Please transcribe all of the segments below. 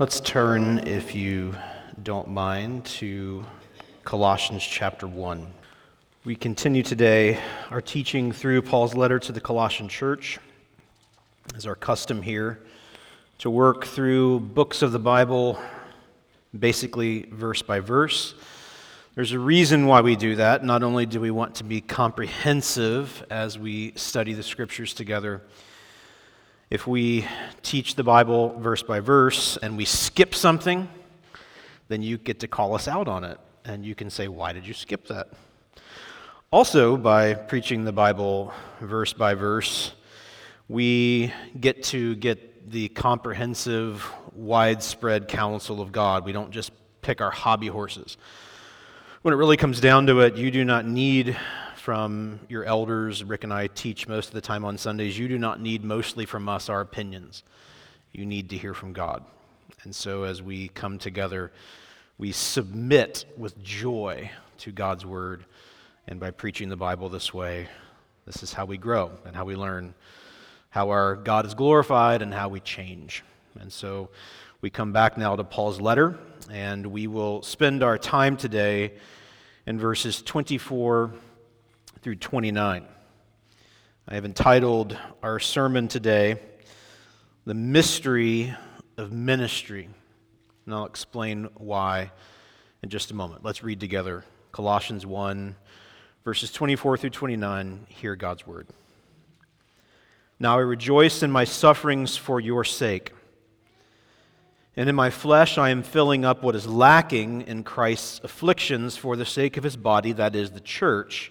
Let's turn, if you don't mind, to Colossians chapter 1. We continue today our teaching through Paul's letter to the Colossian church, as our custom here, to work through books of the Bible, basically verse by verse. There's a reason why we do that. Not only do we want to be comprehensive as we study the scriptures together, if we teach the Bible verse by verse and we skip something, then you get to call us out on it. And you can say, Why did you skip that? Also, by preaching the Bible verse by verse, we get to get the comprehensive, widespread counsel of God. We don't just pick our hobby horses. When it really comes down to it, you do not need from your elders. Rick and I teach most of the time on Sundays. You do not need mostly from us our opinions. You need to hear from God. And so as we come together, we submit with joy to God's word. And by preaching the Bible this way, this is how we grow and how we learn how our God is glorified and how we change. And so we come back now to Paul's letter, and we will spend our time today in verses 24 through 29. I have entitled our sermon today, The Mystery of Ministry. And I'll explain why in just a moment. Let's read together Colossians 1, verses 24 through 29. Hear God's word. Now I rejoice in my sufferings for your sake. And in my flesh I am filling up what is lacking in Christ's afflictions for the sake of his body, that is, the church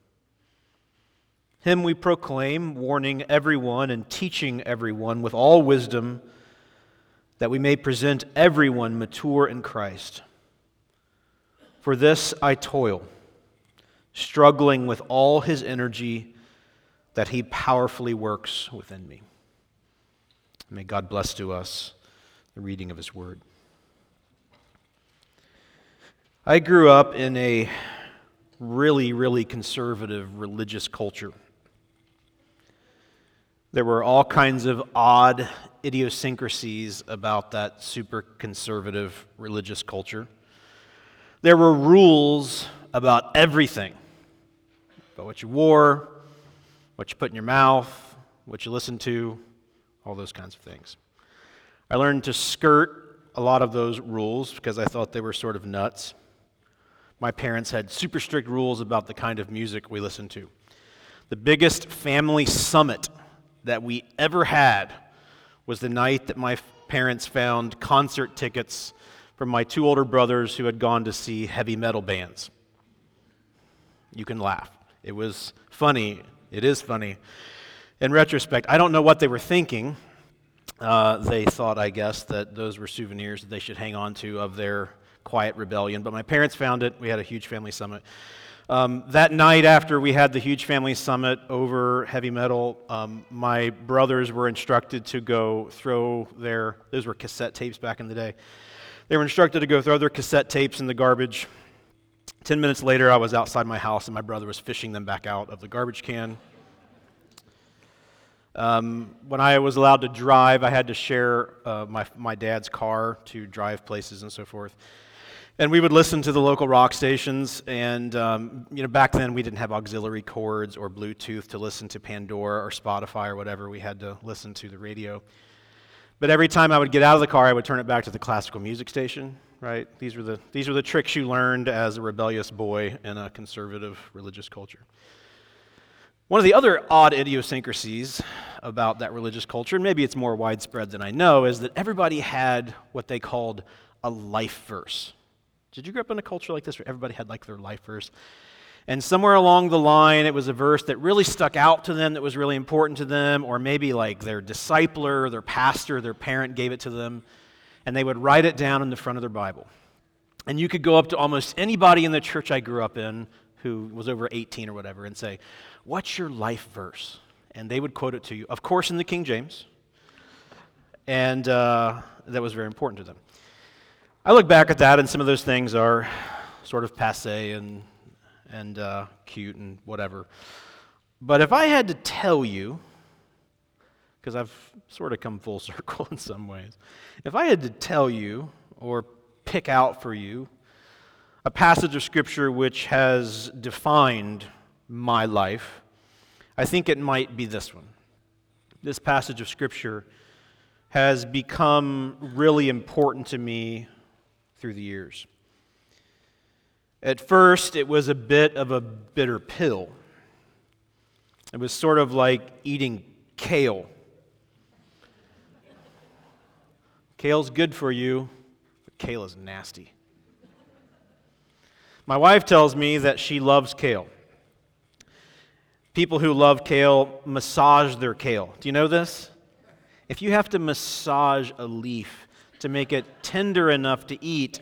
Him we proclaim, warning everyone and teaching everyone with all wisdom, that we may present everyone mature in Christ. For this I toil, struggling with all his energy that he powerfully works within me. May God bless to us the reading of his word. I grew up in a really, really conservative religious culture. There were all kinds of odd idiosyncrasies about that super conservative religious culture. There were rules about everything about what you wore, what you put in your mouth, what you listened to, all those kinds of things. I learned to skirt a lot of those rules because I thought they were sort of nuts. My parents had super strict rules about the kind of music we listened to. The biggest family summit that we ever had was the night that my parents found concert tickets from my two older brothers who had gone to see heavy metal bands. You can laugh. It was funny. It is funny. In retrospect, I don't know what they were thinking. Uh, they thought, I guess, that those were souvenirs that they should hang on to of their quiet rebellion. But my parents found it. We had a huge family summit. Um, that night after we had the huge family summit over heavy metal, um, my brothers were instructed to go throw their, those were cassette tapes back in the day. They were instructed to go throw their cassette tapes in the garbage. Ten minutes later, I was outside my house and my brother was fishing them back out of the garbage can. Um, when I was allowed to drive, I had to share uh, my, my dad's car to drive places and so forth. And we would listen to the local rock stations. And, um, you know, back then we didn't have auxiliary cords or Bluetooth to listen to Pandora or Spotify or whatever. We had to listen to the radio. But every time I would get out of the car, I would turn it back to the classical music station, right? These were the, these were the tricks you learned as a rebellious boy in a conservative religious culture. One of the other odd idiosyncrasies about that religious culture, and maybe it's more widespread than I know, is that everybody had what they called a life verse. Did you grow up in a culture like this where everybody had like their life verse? And somewhere along the line, it was a verse that really stuck out to them, that was really important to them, or maybe like their discipler, their pastor, their parent gave it to them. and they would write it down in the front of their Bible. And you could go up to almost anybody in the church I grew up in who was over 18 or whatever and say, What's your life verse? And they would quote it to you, of course, in the King James. And uh, that was very important to them. I look back at that, and some of those things are sort of passe and, and uh, cute and whatever. But if I had to tell you, because I've sort of come full circle in some ways, if I had to tell you or pick out for you a passage of Scripture which has defined my life, I think it might be this one. This passage of Scripture has become really important to me through the years. At first, it was a bit of a bitter pill. It was sort of like eating kale. Kale's good for you, but kale is nasty. My wife tells me that she loves kale. People who love kale massage their kale. Do you know this? If you have to massage a leaf to make it tender enough to eat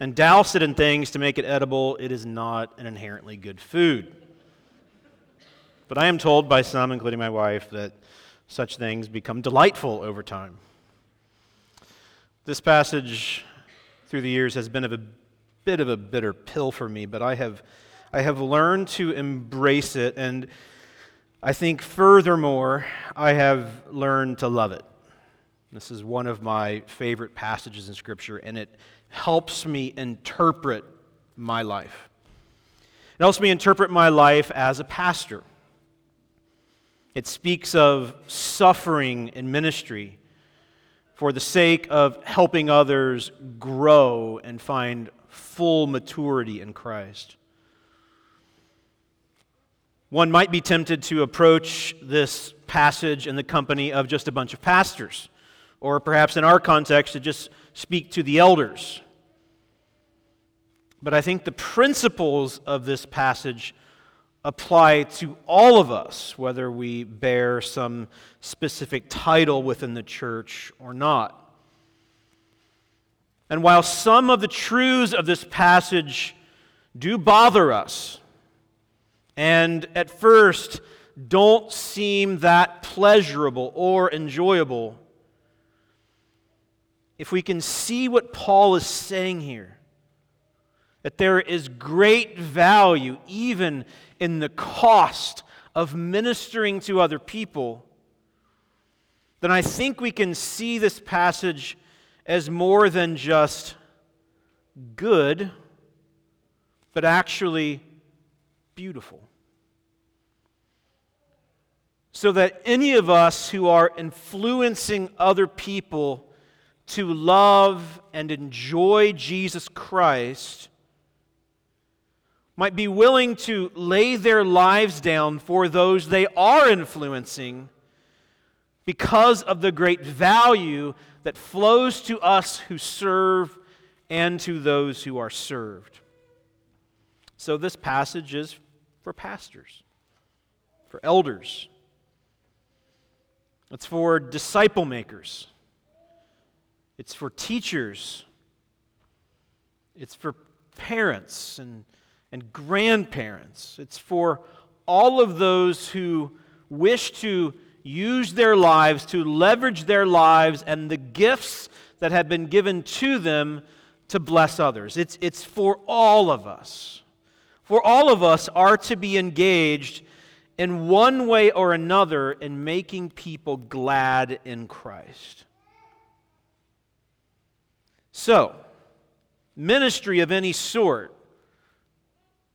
and douse it in things to make it edible, it is not an inherently good food. But I am told by some, including my wife, that such things become delightful over time. This passage through the years has been a bit of a bitter pill for me, but I have, I have learned to embrace it, and I think furthermore, I have learned to love it. This is one of my favorite passages in Scripture, and it helps me interpret my life. It helps me interpret my life as a pastor. It speaks of suffering in ministry for the sake of helping others grow and find full maturity in Christ. One might be tempted to approach this passage in the company of just a bunch of pastors, or perhaps in our context, to just speak to the elders. But I think the principles of this passage apply to all of us, whether we bear some specific title within the church or not. And while some of the truths of this passage do bother us, and at first don't seem that pleasurable or enjoyable, if we can see what Paul is saying here, that there is great value even in the cost of ministering to other people, then I think we can see this passage as more than just good, but actually beautiful. So that any of us who are influencing other people to love and enjoy Jesus Christ might be willing to lay their lives down for those they are influencing because of the great value that flows to us who serve and to those who are served. So, this passage is for pastors, for elders, it's for disciple makers, it's for teachers, it's for parents and and grandparents. It's for all of those who wish to use their lives, to leverage their lives and the gifts that have been given to them to bless others. It's, it's for all of us. For all of us are to be engaged in one way or another in making people glad in Christ. So, ministry of any sort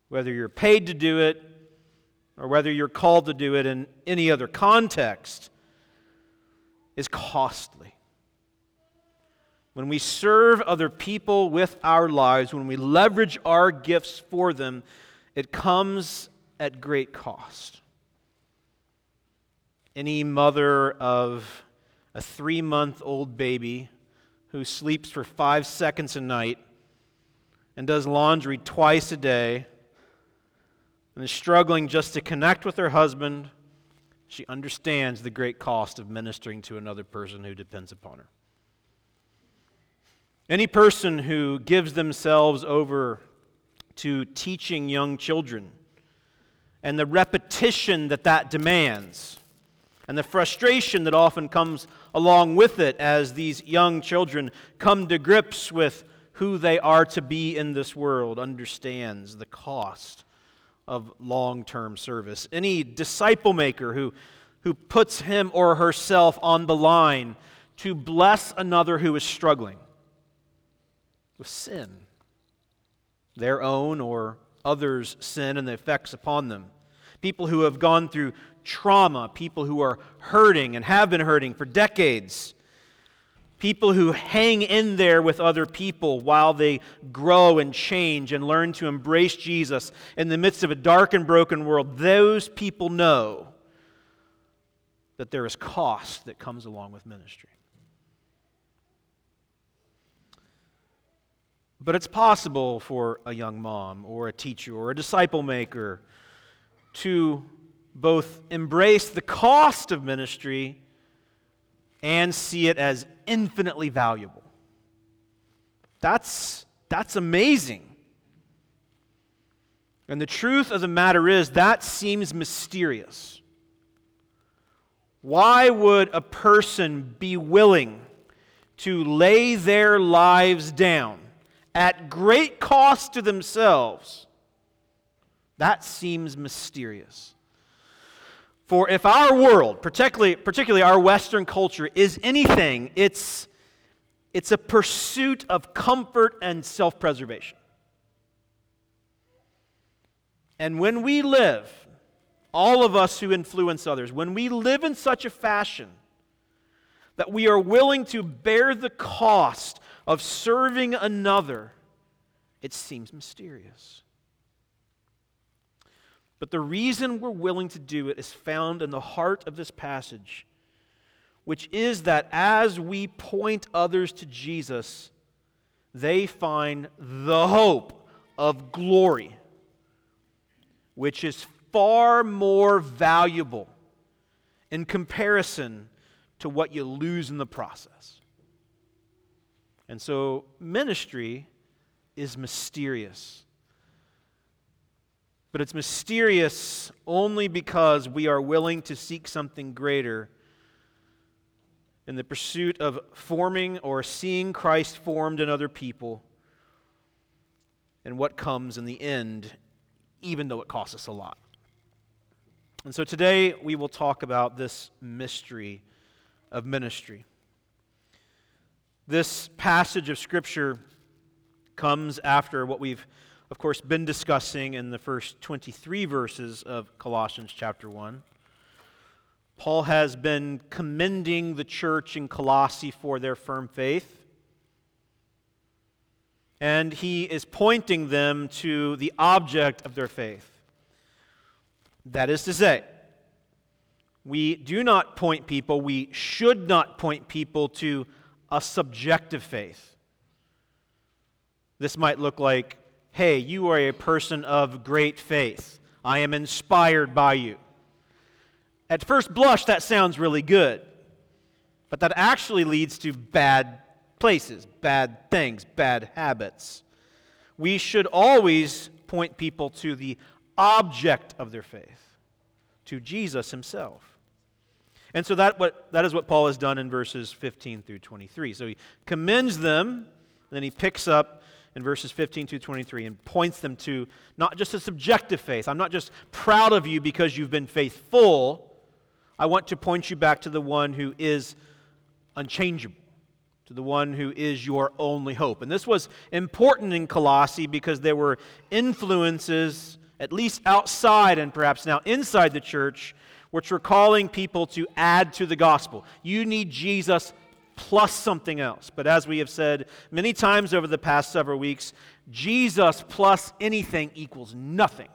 whether you're paid to do it or whether you're called to do it in any other context, is costly. When we serve other people with our lives, when we leverage our gifts for them, it comes at great cost. Any mother of a three month old baby who sleeps for five seconds a night and does laundry twice a day and is struggling just to connect with her husband, she understands the great cost of ministering to another person who depends upon her. Any person who gives themselves over to teaching young children and the repetition that that demands and the frustration that often comes along with it as these young children come to grips with who they are to be in this world understands the cost of long term service. Any disciple maker who, who puts him or herself on the line to bless another who is struggling with sin, their own or others' sin and the effects upon them. People who have gone through trauma, people who are hurting and have been hurting for decades, people who hang in there with other people while they grow and change and learn to embrace Jesus in the midst of a dark and broken world. Those people know that there is cost that comes along with ministry. But it's possible for a young mom or a teacher or a disciple maker to both embrace the cost of ministry and see it as infinitely valuable. That's, that's amazing. And the truth of the matter is, that seems mysterious. Why would a person be willing to lay their lives down at great cost to themselves, that seems mysterious. For if our world, particularly, particularly our Western culture, is anything, it's, it's a pursuit of comfort and self preservation. And when we live, all of us who influence others, when we live in such a fashion that we are willing to bear the cost of serving another, it seems mysterious. But the reason we're willing to do it is found in the heart of this passage, which is that as we point others to Jesus, they find the hope of glory, which is far more valuable in comparison to what you lose in the process. And so, ministry is mysterious. But it's mysterious only because we are willing to seek something greater in the pursuit of forming or seeing Christ formed in other people and what comes in the end, even though it costs us a lot. And so today we will talk about this mystery of ministry. This passage of Scripture comes after what we've, of course, been discussing in the first 23 verses of Colossians chapter 1. Paul has been commending the church in Colossae for their firm faith. And he is pointing them to the object of their faith. That is to say, we do not point people, we should not point people to a subjective faith. This might look like, hey, you are a person of great faith. I am inspired by you. At first blush, that sounds really good, but that actually leads to bad places, bad things, bad habits. We should always point people to the object of their faith, to Jesus himself. And so that, what, that is what Paul has done in verses 15 through 23. So he commends them, then he picks up in verses 15 through 23 and points them to not just a subjective faith. I'm not just proud of you because you've been faithful. I want to point you back to the one who is unchangeable, to the one who is your only hope. And this was important in Colossae because there were influences, at least outside and perhaps now inside the church, which were calling people to add to the gospel. You need Jesus plus something else. But as we have said many times over the past several weeks, Jesus plus anything equals nothing.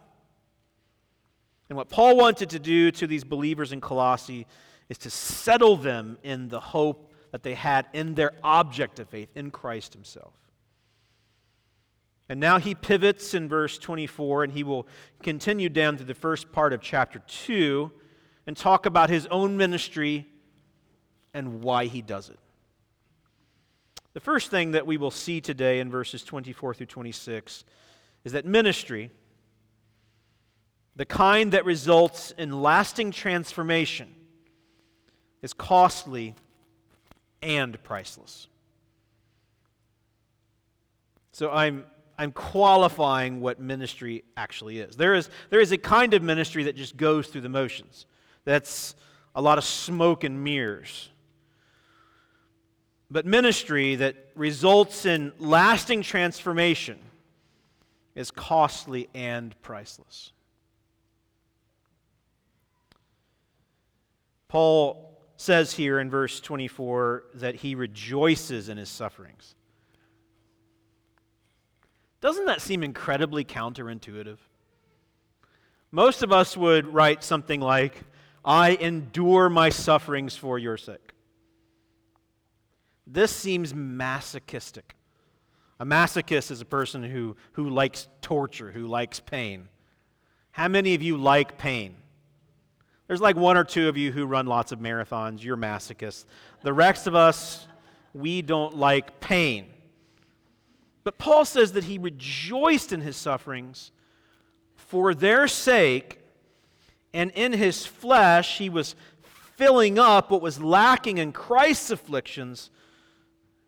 And what Paul wanted to do to these believers in Colossae is to settle them in the hope that they had in their object of faith, in Christ Himself. And now he pivots in verse 24, and he will continue down to the first part of chapter 2 and talk about his own ministry and why he does it. The first thing that we will see today in verses 24 through 26 is that ministry, the kind that results in lasting transformation, is costly and priceless. So I'm, I'm qualifying what ministry actually is. There, is. there is a kind of ministry that just goes through the motions, that's a lot of smoke and mirrors. But ministry that results in lasting transformation is costly and priceless. Paul says here in verse 24 that he rejoices in his sufferings. Doesn't that seem incredibly counterintuitive? Most of us would write something like, I endure my sufferings for your sake. This seems masochistic. A masochist is a person who, who likes torture, who likes pain. How many of you like pain? There's like one or two of you who run lots of marathons. You're masochists. The rest of us, we don't like pain. But Paul says that he rejoiced in his sufferings for their sake, and in his flesh he was filling up what was lacking in Christ's afflictions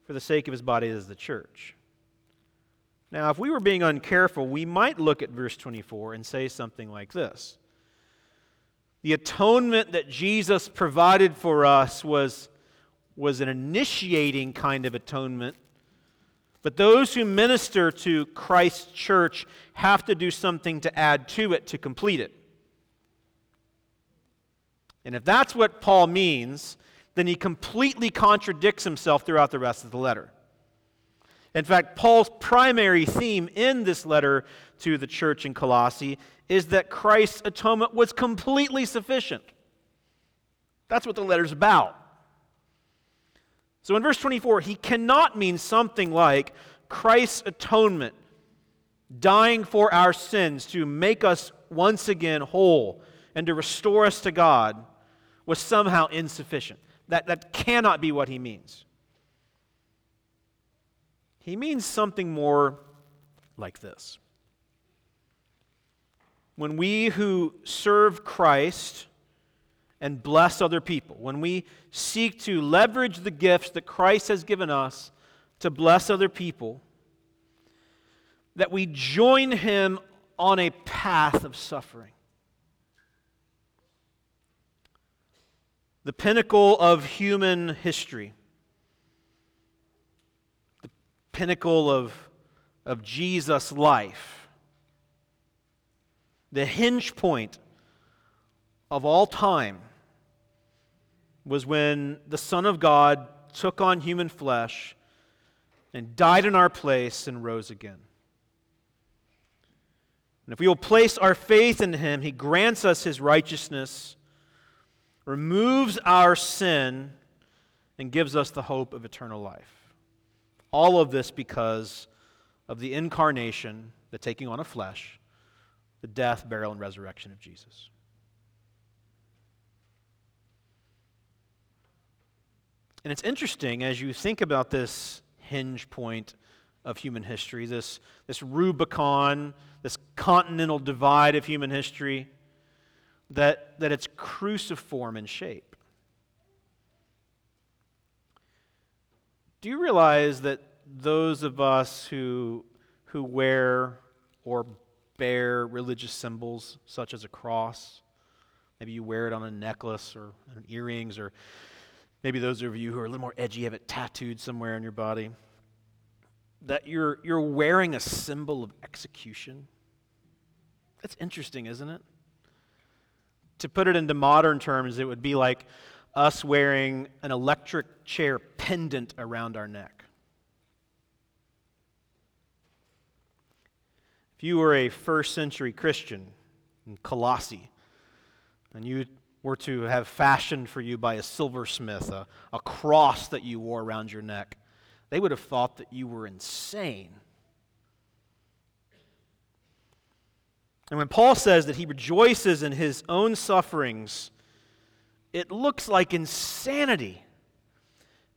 for the sake of his body as the church. Now, if we were being uncareful, we might look at verse 24 and say something like this The atonement that Jesus provided for us was, was an initiating kind of atonement but those who minister to Christ's church have to do something to add to it to complete it. And if that's what Paul means, then he completely contradicts himself throughout the rest of the letter. In fact, Paul's primary theme in this letter to the church in Colossae is that Christ's atonement was completely sufficient. That's what the letter's about. So in verse 24, he cannot mean something like Christ's atonement, dying for our sins to make us once again whole and to restore us to God, was somehow insufficient. That, that cannot be what he means. He means something more like this. When we who serve Christ and bless other people, when we seek to leverage the gifts that Christ has given us to bless other people, that we join him on a path of suffering. The pinnacle of human history, the pinnacle of, of Jesus' life, the hinge point of all time was when the Son of God took on human flesh and died in our place and rose again. And if we will place our faith in him, he grants us his righteousness, removes our sin, and gives us the hope of eternal life. All of this because of the incarnation, the taking on of flesh, the death, burial, and resurrection of Jesus. And it's interesting as you think about this hinge point of human history, this, this Rubicon, this continental divide of human history, that, that it's cruciform in shape. Do you realize that those of us who, who wear or bear religious symbols, such as a cross, maybe you wear it on a necklace or earrings or maybe those of you who are a little more edgy have it tattooed somewhere on your body, that you're, you're wearing a symbol of execution. That's interesting, isn't it? To put it into modern terms, it would be like us wearing an electric chair pendant around our neck. If you were a first century Christian in Colossae, and you were to have fashioned for you by a silversmith a, a cross that you wore around your neck, they would have thought that you were insane. And when Paul says that he rejoices in his own sufferings, it looks like insanity.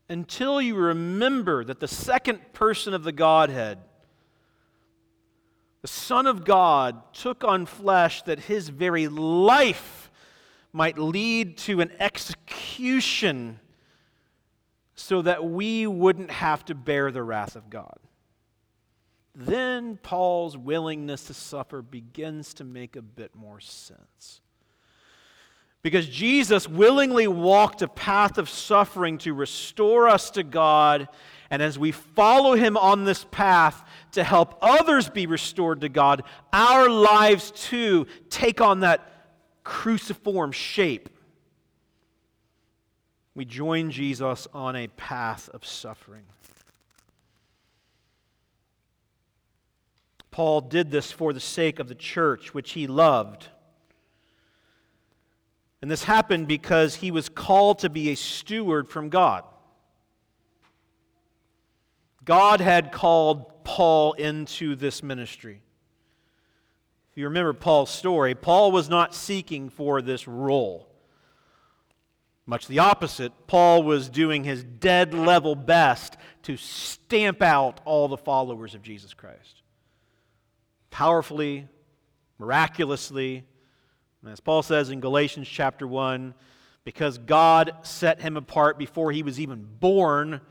until you remember that the second person of the Godhead, the Son of God, took on flesh that his very life might lead to an execution so that we wouldn't have to bear the wrath of God. Then Paul's willingness to suffer begins to make a bit more sense. Because Jesus willingly walked a path of suffering to restore us to God, and as we follow him on this path to help others be restored to God, our lives too take on that cruciform shape. We join Jesus on a path of suffering. Paul did this for the sake of the church, which he loved. And this happened because he was called to be a steward from God. God had called Paul into this ministry. If you remember Paul's story, Paul was not seeking for this role. Much the opposite, Paul was doing his dead level best to stamp out all the followers of Jesus Christ. Powerfully, miraculously, as Paul says in Galatians chapter 1, because God set him apart before he was even born,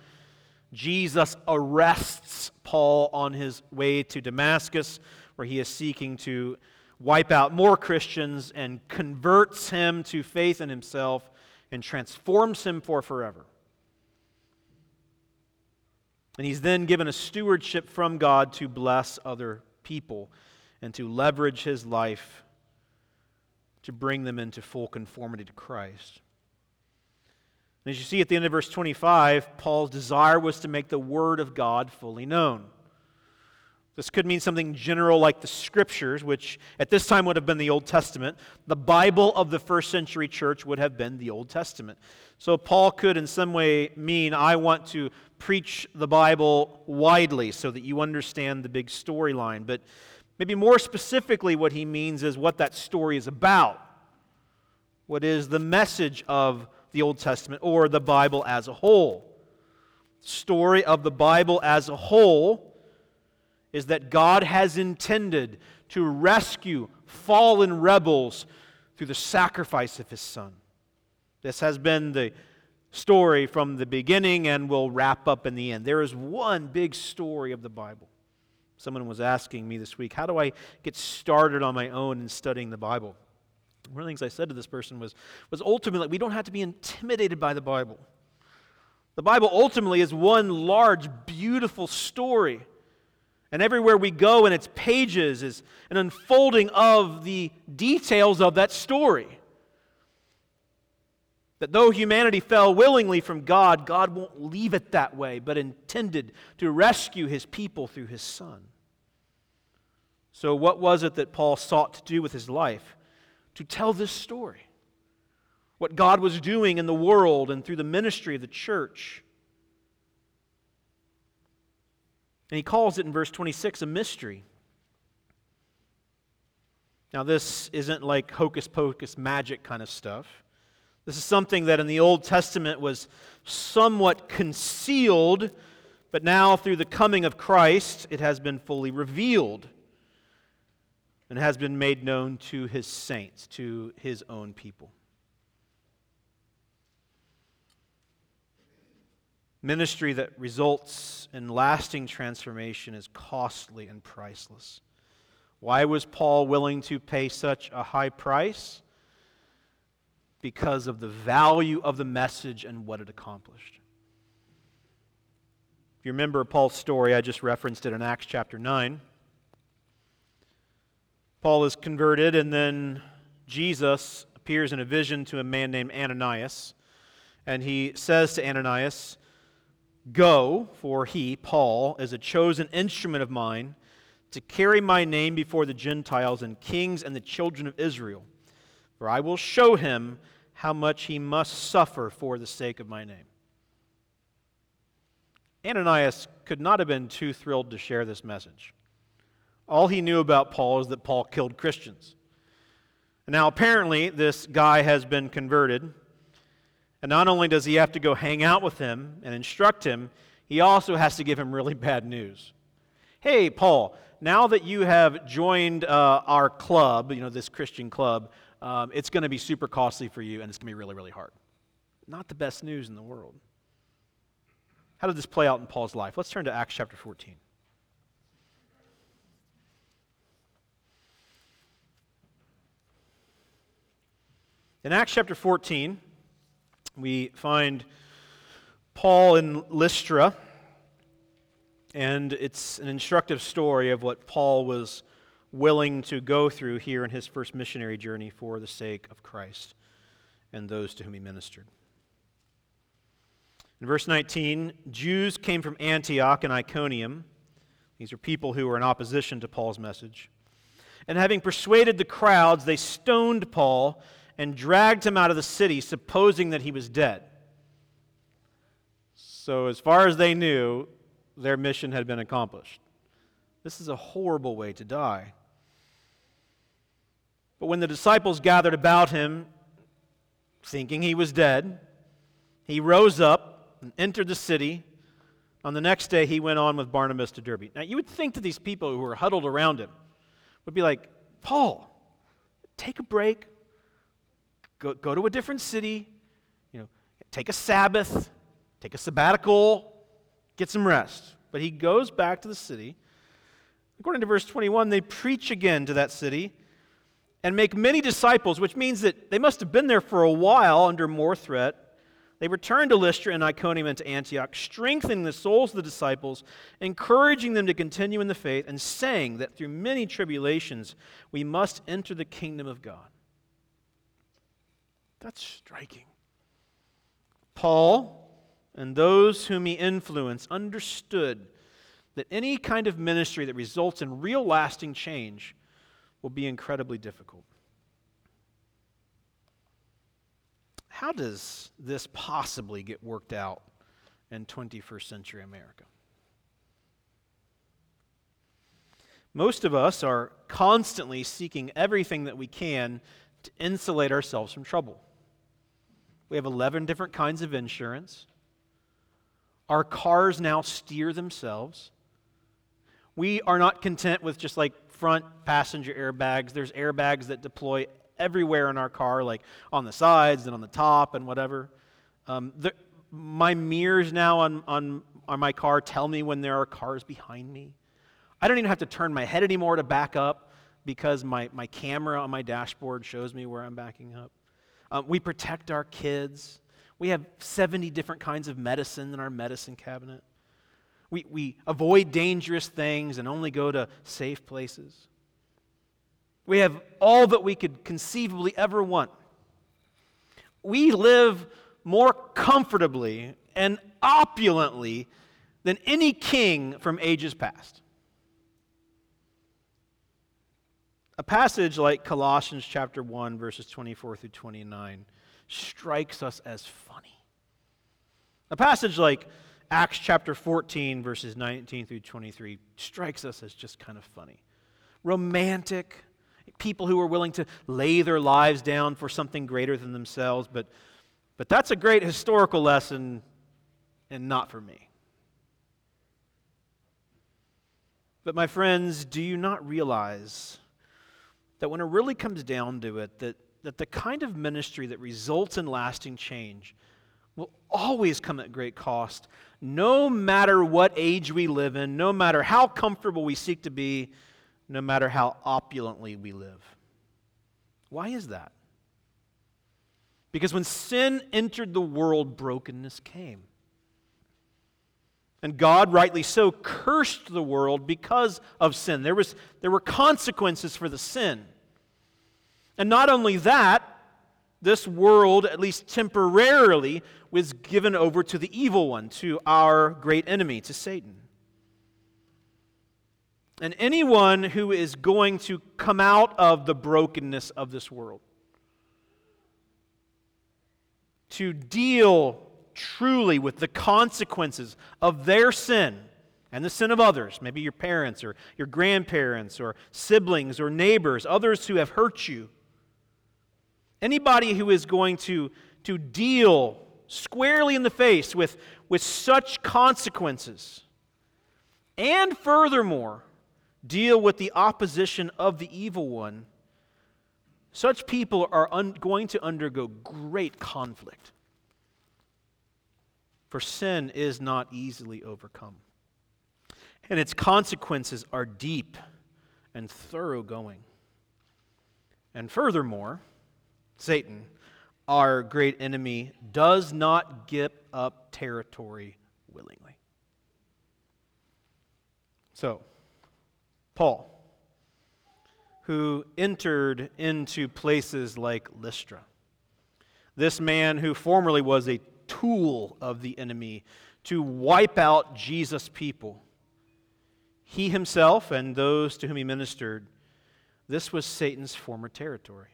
Jesus arrests Paul on his way to Damascus, where he is seeking to wipe out more Christians and converts him to faith in himself and transforms him for forever. And he's then given a stewardship from God to bless other people and to leverage his life to bring them into full conformity to Christ. And as you see at the end of verse 25, Paul's desire was to make the Word of God fully known. This could mean something general like the Scriptures, which at this time would have been the Old Testament. The Bible of the first century church would have been the Old Testament. So Paul could, in some way, mean I want to preach the Bible widely so that you understand the big storyline. But Maybe more specifically, what he means is what that story is about. What is the message of the Old Testament or the Bible as a whole? Story of the Bible as a whole is that God has intended to rescue fallen rebels through the sacrifice of his Son. This has been the story from the beginning and will wrap up in the end. There is one big story of the Bible. Someone was asking me this week, how do I get started on my own in studying the Bible? One of the things I said to this person was, was ultimately, we don't have to be intimidated by the Bible. The Bible ultimately is one large, beautiful story. And everywhere we go in its pages is an unfolding of the details of that story. That though humanity fell willingly from God, God won't leave it that way, but intended to rescue his people through his Son. So, what was it that Paul sought to do with his life? To tell this story. What God was doing in the world and through the ministry of the church. And he calls it in verse 26 a mystery. Now, this isn't like hocus pocus magic kind of stuff. This is something that in the Old Testament was somewhat concealed, but now through the coming of Christ, it has been fully revealed and has been made known to his saints, to his own people. Ministry that results in lasting transformation is costly and priceless. Why was Paul willing to pay such a high price? because of the value of the message and what it accomplished. If you remember Paul's story, I just referenced it in Acts chapter 9. Paul is converted, and then Jesus appears in a vision to a man named Ananias. And he says to Ananias, Go, for he, Paul, is a chosen instrument of mine to carry my name before the Gentiles and kings and the children of Israel for I will show him how much he must suffer for the sake of my name. Ananias could not have been too thrilled to share this message. All he knew about Paul is that Paul killed Christians. Now, apparently, this guy has been converted, And not only does he have to go hang out with him and instruct him, he also has to give him really bad news. Hey, Paul, now that you have joined uh, our club, you know, this Christian club, um, it's going to be super costly for you and it's going to be really, really hard. Not the best news in the world. How did this play out in Paul's life? Let's turn to Acts chapter 14. In Acts chapter 14, we find Paul in Lystra, and it's an instructive story of what Paul was willing to go through here in his first missionary journey for the sake of Christ and those to whom he ministered. In verse 19, Jews came from Antioch and Iconium. These are people who were in opposition to Paul's message. And having persuaded the crowds, they stoned Paul and dragged him out of the city, supposing that he was dead. So, as far as they knew, their mission had been accomplished. This is a horrible way to die. But when the disciples gathered about him, thinking he was dead, he rose up and entered the city. On the next day, he went on with Barnabas to Derbe. Now, you would think that these people who were huddled around him would be like, Paul, take a break, go, go to a different city, you know, take a Sabbath, take a sabbatical, get some rest. But he goes back to the city. According to verse 21, they preach again to that city and make many disciples, which means that they must have been there for a while under more threat. They returned to Lystra and Iconium and to Antioch, strengthening the souls of the disciples, encouraging them to continue in the faith, and saying that through many tribulations we must enter the kingdom of God. That's striking. Paul and those whom he influenced understood that any kind of ministry that results in real lasting change will be incredibly difficult. How does this possibly get worked out in 21st century America? Most of us are constantly seeking everything that we can to insulate ourselves from trouble. We have 11 different kinds of insurance. Our cars now steer themselves. We are not content with just like front passenger airbags. There's airbags that deploy everywhere in our car, like on the sides and on the top and whatever. Um, the, my mirrors now on, on, on my car tell me when there are cars behind me. I don't even have to turn my head anymore to back up because my, my camera on my dashboard shows me where I'm backing up. Um, we protect our kids. We have 70 different kinds of medicine in our medicine cabinet. We, we avoid dangerous things and only go to safe places. We have all that we could conceivably ever want. We live more comfortably and opulently than any king from ages past. A passage like Colossians chapter 1 verses 24 through 29 strikes us as funny. A passage like Acts chapter 14 verses 19 through 23 strikes us as just kind of funny. Romantic, people who are willing to lay their lives down for something greater than themselves, but but that's a great historical lesson and not for me. But my friends, do you not realize that when it really comes down to it, that, that the kind of ministry that results in lasting change will always come at great cost, no matter what age we live in, no matter how comfortable we seek to be, no matter how opulently we live. Why is that? Because when sin entered the world, brokenness came. And God, rightly so, cursed the world because of sin. There, was, there were consequences for the sin. And not only that, this world, at least temporarily, was given over to the evil one, to our great enemy, to Satan. And anyone who is going to come out of the brokenness of this world, to deal truly with the consequences of their sin and the sin of others, maybe your parents or your grandparents or siblings or neighbors, others who have hurt you. Anybody who is going to, to deal squarely in the face with, with such consequences, and furthermore, deal with the opposition of the evil one, such people are un- going to undergo great conflict. For sin is not easily overcome, and its consequences are deep and thoroughgoing. And furthermore, Satan, our great enemy, does not give up territory willingly. So, Paul, who entered into places like Lystra, this man who formerly was a tool of the enemy to wipe out Jesus' people, he himself and those to whom he ministered, this was Satan's former territory.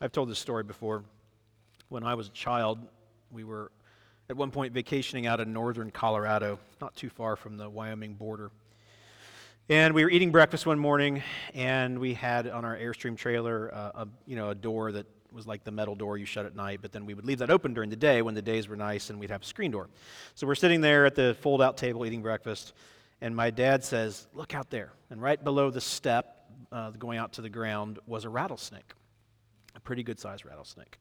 I've told this story before. When I was a child, we were at one point vacationing out in northern Colorado, not too far from the Wyoming border. And we were eating breakfast one morning, and we had on our Airstream trailer uh, a, you know, a door that was like the metal door you shut at night, but then we would leave that open during the day when the days were nice, and we'd have a screen door. So we're sitting there at the fold out table eating breakfast, and my dad says, Look out there. And right below the step uh, going out to the ground was a rattlesnake a pretty good sized rattlesnake.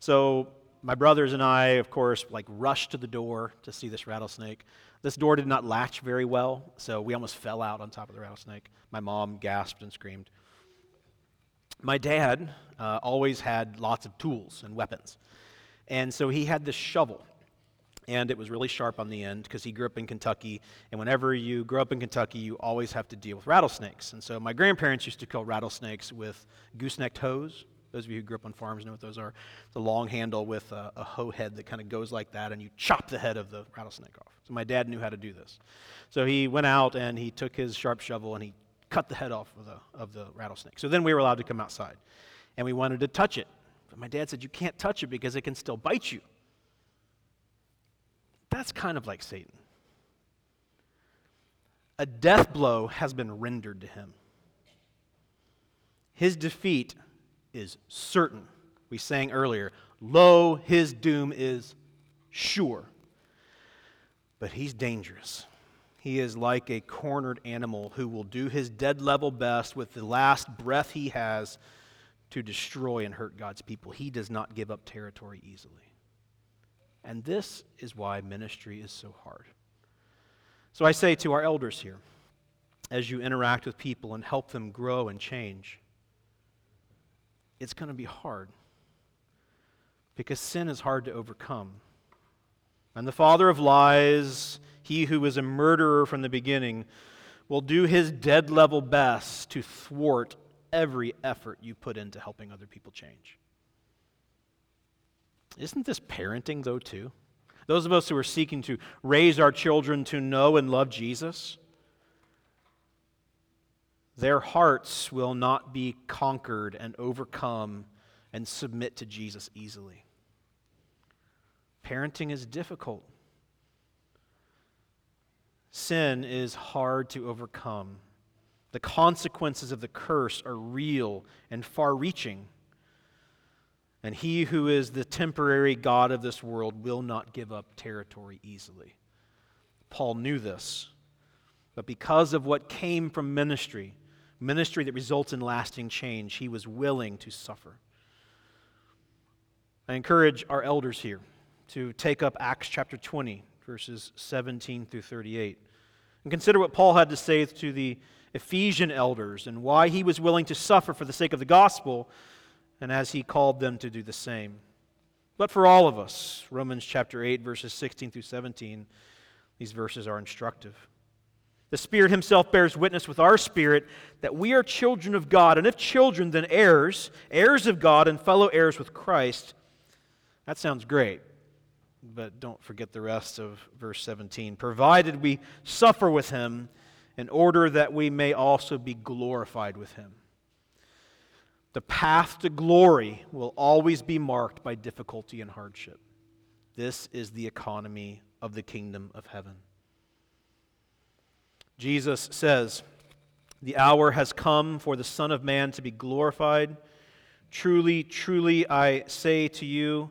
So my brothers and I, of course, like rushed to the door to see this rattlesnake. This door did not latch very well, so we almost fell out on top of the rattlesnake. My mom gasped and screamed. My dad uh, always had lots of tools and weapons. And so he had this shovel, and it was really sharp on the end because he grew up in Kentucky. And whenever you grow up in Kentucky, you always have to deal with rattlesnakes. And so my grandparents used to kill rattlesnakes with gooseneck hoes. Those of you who grew up on farms know what those are. It's a long handle with a, a hoe head that kind of goes like that, and you chop the head of the rattlesnake off. So my dad knew how to do this. So he went out and he took his sharp shovel and he cut the head off of the, of the rattlesnake. So then we were allowed to come outside, and we wanted to touch it. But my dad said, You can't touch it because it can still bite you. That's kind of like Satan. A death blow has been rendered to him. His defeat is certain. We sang earlier, Lo, his doom is sure. But he's dangerous. He is like a cornered animal who will do his dead level best with the last breath he has to destroy and hurt God's people. He does not give up territory easily. And this is why ministry is so hard. So I say to our elders here, as you interact with people and help them grow and change, it's going to be hard because sin is hard to overcome. And the father of lies, he who was a murderer from the beginning, will do his dead level best to thwart every effort you put into helping other people change. Isn't this parenting, though, too? Those of us who are seeking to raise our children to know and love Jesus, their hearts will not be conquered and overcome and submit to Jesus easily. Parenting is difficult. Sin is hard to overcome. The consequences of the curse are real and far reaching. And he who is the temporary God of this world will not give up territory easily. Paul knew this. But because of what came from ministry, ministry that results in lasting change, he was willing to suffer. I encourage our elders here to take up Acts chapter 20, verses 17 through 38, and consider what Paul had to say to the Ephesian elders and why he was willing to suffer for the sake of the gospel, and as he called them to do the same. But for all of us, Romans chapter 8, verses 16 through 17, these verses are instructive. The Spirit Himself bears witness with our spirit that we are children of God, and if children, then heirs, heirs of God, and fellow heirs with Christ. That sounds great, but don't forget the rest of verse 17. Provided we suffer with Him, in order that we may also be glorified with Him. The path to glory will always be marked by difficulty and hardship. This is the economy of the kingdom of heaven. Jesus says, The hour has come for the Son of Man to be glorified. Truly, truly, I say to you,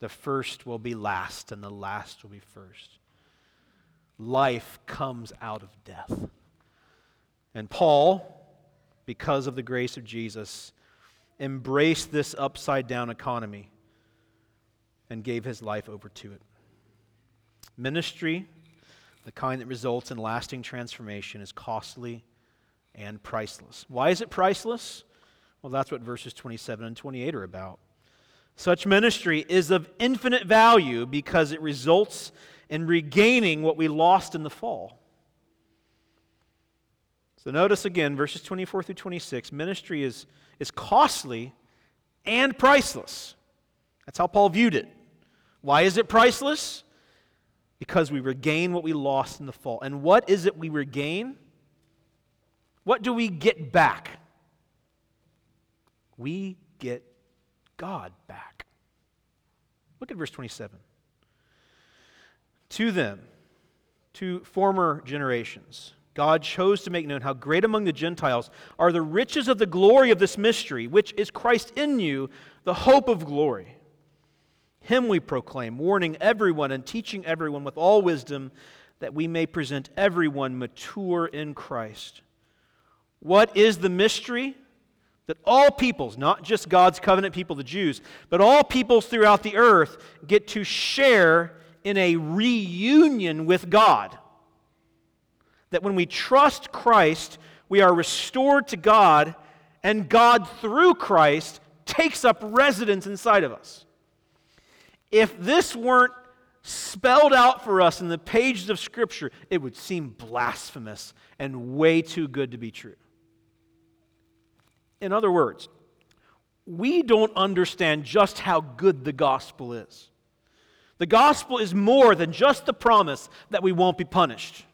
The first will be last, and the last will be first. Life comes out of death. And Paul, because of the grace of Jesus, embraced this upside down economy and gave his life over to it. Ministry, the kind that results in lasting transformation, is costly and priceless. Why is it priceless? Well, that's what verses 27 and 28 are about. Such ministry is of infinite value because it results in regaining what we lost in the fall. So notice again, verses 24 through 26 ministry is, is costly and priceless. That's how Paul viewed it. Why is it priceless? Because we regain what we lost in the fall. And what is it we regain? What do we get back? We get God back. Look at verse 27. To them, to former generations, God chose to make known how great among the Gentiles are the riches of the glory of this mystery, which is Christ in you, the hope of glory. Him we proclaim, warning everyone and teaching everyone with all wisdom, that we may present everyone mature in Christ. What is the mystery? That all peoples, not just God's covenant people, the Jews, but all peoples throughout the earth get to share in a reunion with God. That when we trust Christ, we are restored to God, and God, through Christ, takes up residence inside of us. If this weren't spelled out for us in the pages of Scripture, it would seem blasphemous and way too good to be true. In other words, we don't understand just how good the gospel is. The gospel is more than just the promise that we won't be punished.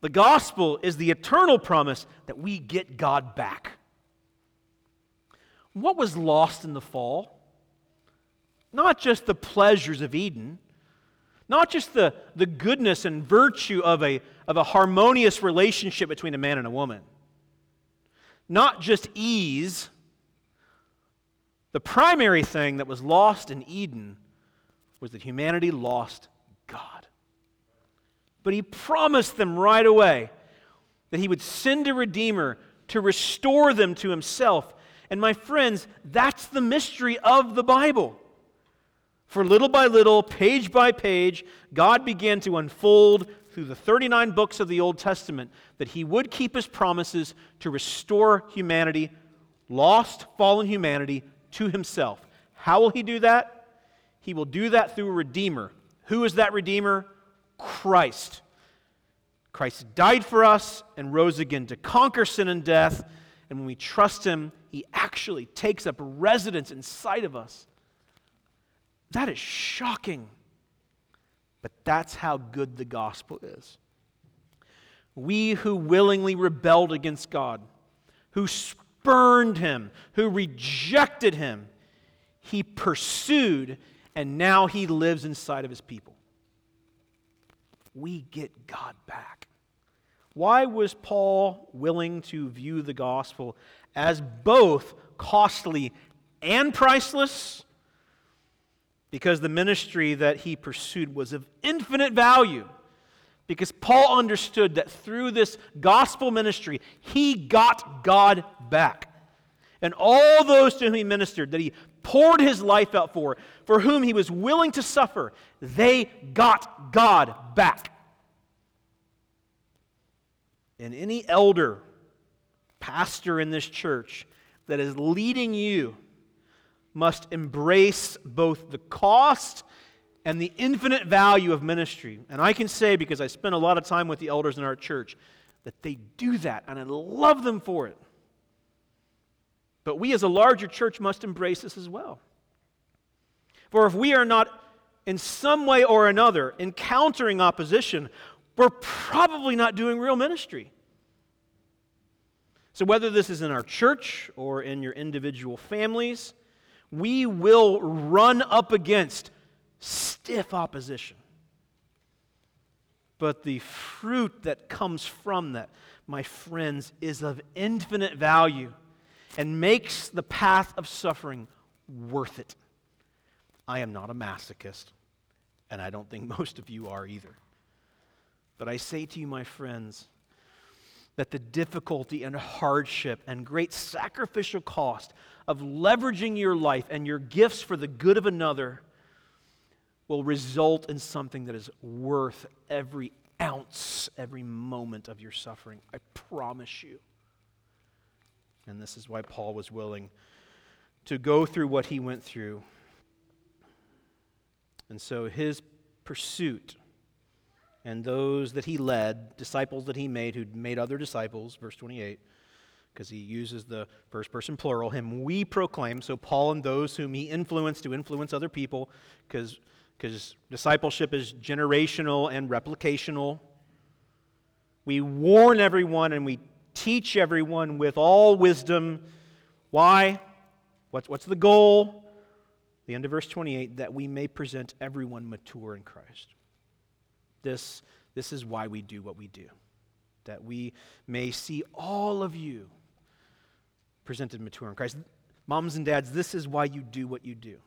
The gospel is the eternal promise that we get God back. What was lost in the fall? Not just the pleasures of Eden, not just the, the goodness and virtue of a, of a harmonious relationship between a man and a woman not just ease. The primary thing that was lost in Eden was that humanity lost God. But he promised them right away that he would send a Redeemer to restore them to himself. And my friends, that's the mystery of the Bible. For little by little, page by page, God began to unfold through the 39 books of the Old Testament that he would keep his promises to restore humanity, lost, fallen humanity, to himself. How will he do that? He will do that through a Redeemer. Who is that Redeemer? Christ. Christ died for us and rose again to conquer sin and death. And when we trust him, he actually takes up residence inside of us. That is shocking. But that's how good the gospel is. We who willingly rebelled against God, who spurned him, who rejected him, he pursued, and now he lives inside of his people. We get God back. Why was Paul willing to view the gospel as both costly and priceless? Because the ministry that he pursued was of infinite value. Because Paul understood that through this gospel ministry, he got God back. And all those to whom he ministered, that he poured his life out for, for whom he was willing to suffer, they got God back. And any elder, pastor in this church that is leading you must embrace both the cost and the infinite value of ministry. And I can say, because I spend a lot of time with the elders in our church, that they do that, and I love them for it. But we as a larger church must embrace this as well. For if we are not in some way or another encountering opposition, we're probably not doing real ministry. So, whether this is in our church or in your individual families, we will run up against stiff opposition. But the fruit that comes from that, my friends, is of infinite value and makes the path of suffering worth it. I am not a masochist, and I don't think most of you are either. But I say to you, my friends, that the difficulty and hardship and great sacrificial cost of leveraging your life and your gifts for the good of another will result in something that is worth every ounce, every moment of your suffering. I promise you. And this is why Paul was willing to go through what he went through. And so his pursuit and those that he led, disciples that he made, who made other disciples, verse 28, because he uses the first person plural, him we proclaim. So Paul and those whom he influenced to influence other people, because discipleship is generational and replicational. We warn everyone and we teach everyone with all wisdom. Why? What's, what's the goal? The end of verse 28 that we may present everyone mature in Christ. This, this is why we do what we do, that we may see all of you presented mature in Christ. Moms and dads, this is why you do what you do.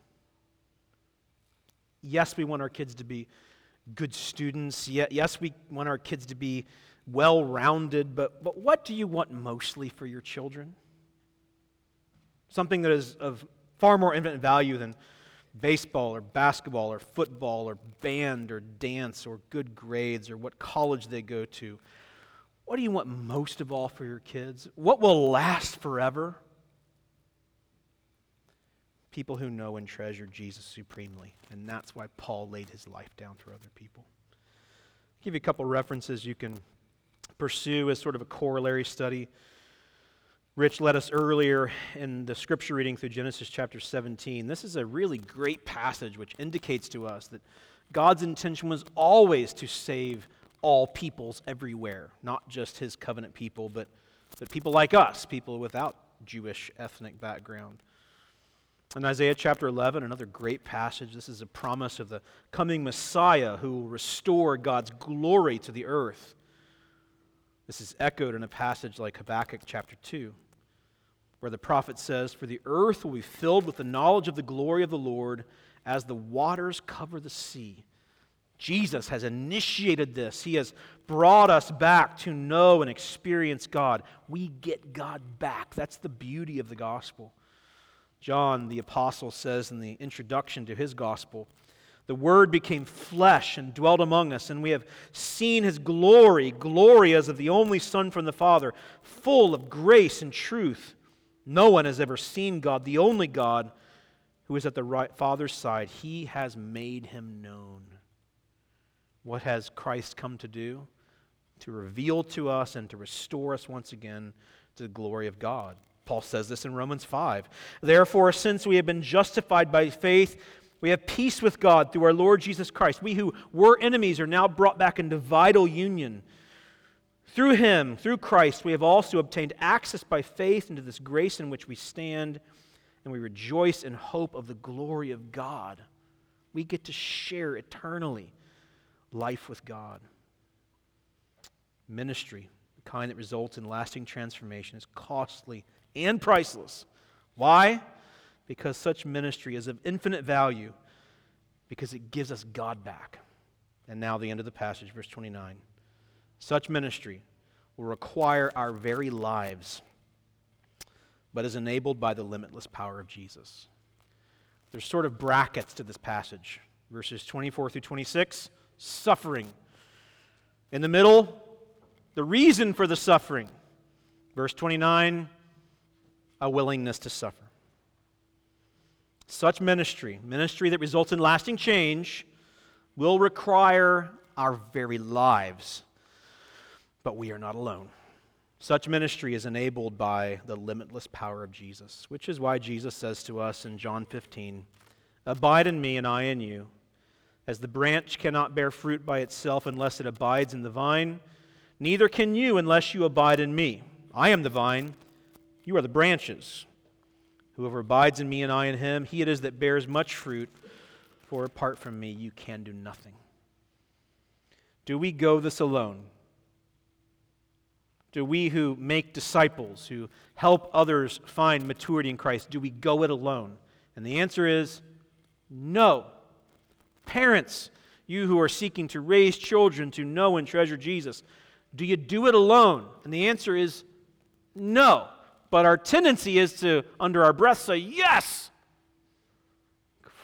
Yes, we want our kids to be good students. Yes, we want our kids to be well rounded, but, but what do you want mostly for your children? Something that is of far more infinite value than baseball or basketball or football or band or dance or good grades or what college they go to. What do you want most of all for your kids? What will last forever? people who know and treasure Jesus supremely. And that's why Paul laid his life down for other people. I'll give you a couple references you can pursue as sort of a corollary study. Rich led us earlier in the scripture reading through Genesis chapter 17. This is a really great passage which indicates to us that God's intention was always to save all peoples everywhere, not just his covenant people, but, but people like us, people without Jewish ethnic background. In Isaiah chapter 11, another great passage, this is a promise of the coming Messiah who will restore God's glory to the earth. This is echoed in a passage like Habakkuk chapter 2, where the prophet says, For the earth will be filled with the knowledge of the glory of the Lord as the waters cover the sea. Jesus has initiated this. He has brought us back to know and experience God. We get God back. That's the beauty of the gospel. John, the apostle, says in the introduction to his gospel, the Word became flesh and dwelt among us, and we have seen his glory, glory as of the only Son from the Father, full of grace and truth. No one has ever seen God, the only God who is at the right, Father's side. He has made him known. What has Christ come to do? To reveal to us and to restore us once again to the glory of God. Paul says this in Romans 5. Therefore, since we have been justified by faith, we have peace with God through our Lord Jesus Christ. We who were enemies are now brought back into vital union. Through him, through Christ, we have also obtained access by faith into this grace in which we stand, and we rejoice in hope of the glory of God. We get to share eternally life with God. Ministry, the kind that results in lasting transformation, is costly and priceless. Why? Because such ministry is of infinite value, because it gives us God back. And now, the end of the passage, verse 29. Such ministry will require our very lives, but is enabled by the limitless power of Jesus. There's sort of brackets to this passage verses 24 through 26, suffering. In the middle, the reason for the suffering. Verse 29, a willingness to suffer. Such ministry, ministry that results in lasting change, will require our very lives. But we are not alone. Such ministry is enabled by the limitless power of Jesus, which is why Jesus says to us in John 15, Abide in me and I in you. As the branch cannot bear fruit by itself unless it abides in the vine, neither can you unless you abide in me. I am the vine, you are the branches. Whoever abides in me and I in him, he it is that bears much fruit, for apart from me you can do nothing. Do we go this alone? Do we who make disciples, who help others find maturity in Christ, do we go it alone? And the answer is no. Parents, you who are seeking to raise children to know and treasure Jesus, do you do it alone? And the answer is no. But our tendency is to, under our breath, say yes.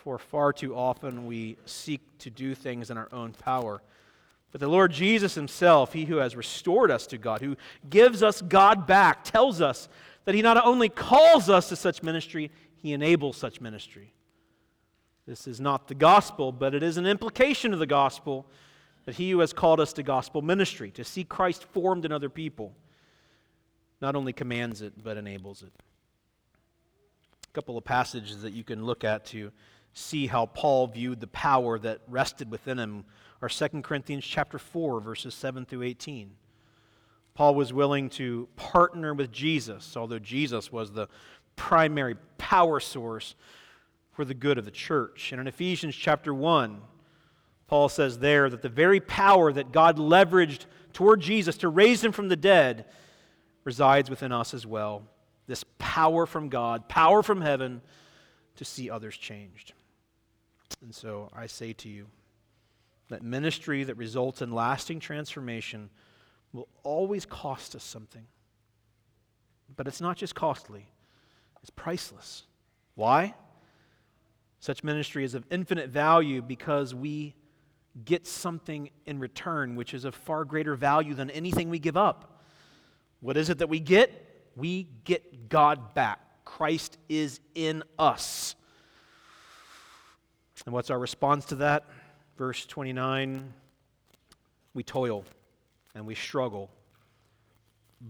For far too often we seek to do things in our own power but the Lord Jesus Himself, He who has restored us to God, who gives us God back, tells us that He not only calls us to such ministry, He enables such ministry. This is not the gospel, but it is an implication of the gospel that He who has called us to gospel ministry, to see Christ formed in other people, not only commands it, but enables it. A couple of passages that you can look at to see how Paul viewed the power that rested within him are 2 Corinthians chapter 4 verses 7 through 18. Paul was willing to partner with Jesus, although Jesus was the primary power source for the good of the church. And in Ephesians chapter 1, Paul says there that the very power that God leveraged toward Jesus to raise him from the dead resides within us as well. This power from God, power from heaven to see others changed. And so I say to you, that ministry that results in lasting transformation will always cost us something. But it's not just costly, it's priceless. Why? Such ministry is of infinite value because we get something in return which is of far greater value than anything we give up. What is it that we get? We get God back. Christ is in us. And what's our response to that? Verse 29 we toil and we struggle,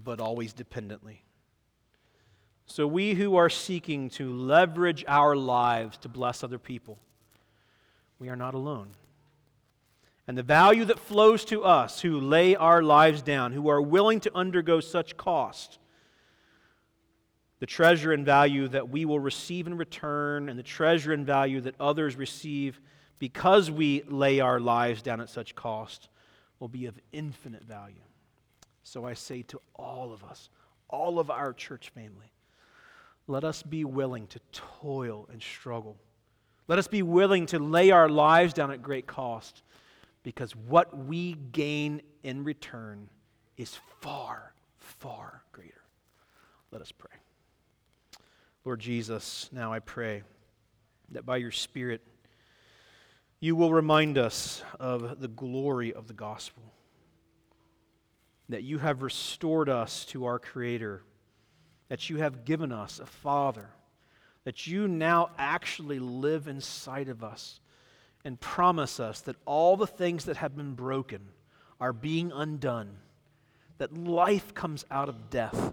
but always dependently. So, we who are seeking to leverage our lives to bless other people, we are not alone. And the value that flows to us who lay our lives down, who are willing to undergo such cost, the treasure and value that we will receive in return, and the treasure and value that others receive because we lay our lives down at such cost, will be of infinite value. So I say to all of us, all of our church family, let us be willing to toil and struggle. Let us be willing to lay our lives down at great cost because what we gain in return is far, far greater. Let us pray. Lord Jesus, now I pray that by your Spirit, you will remind us of the glory of the gospel. That you have restored us to our Creator, that you have given us a Father, that you now actually live inside of us and promise us that all the things that have been broken are being undone, that life comes out of death.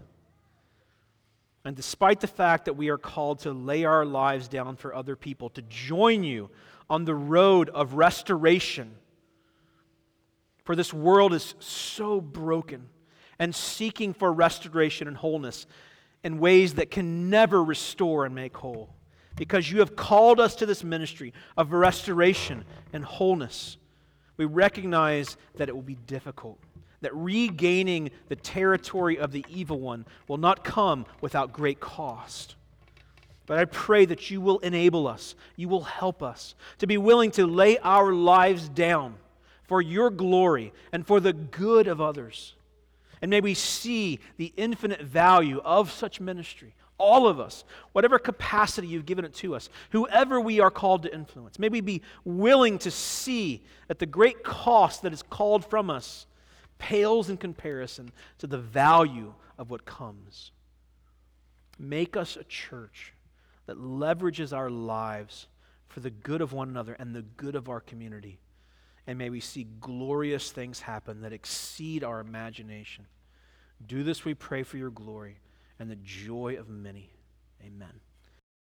And despite the fact that we are called to lay our lives down for other people, to join you on the road of restoration. For this world is so broken and seeking for restoration and wholeness in ways that can never restore and make whole. Because you have called us to this ministry of restoration and wholeness, we recognize that it will be difficult, that regaining the territory of the evil one will not come without great cost. But I pray that you will enable us, you will help us to be willing to lay our lives down for your glory and for the good of others. And may we see the infinite value of such ministry, all of us, whatever capacity you've given it to us, whoever we are called to influence. May we be willing to see that the great cost that is called from us pales in comparison to the value of what comes. Make us a church that leverages our lives for the good of one another and the good of our community. And may we see glorious things happen that exceed our imagination. Do this, we pray, for your glory and the joy of many. Amen.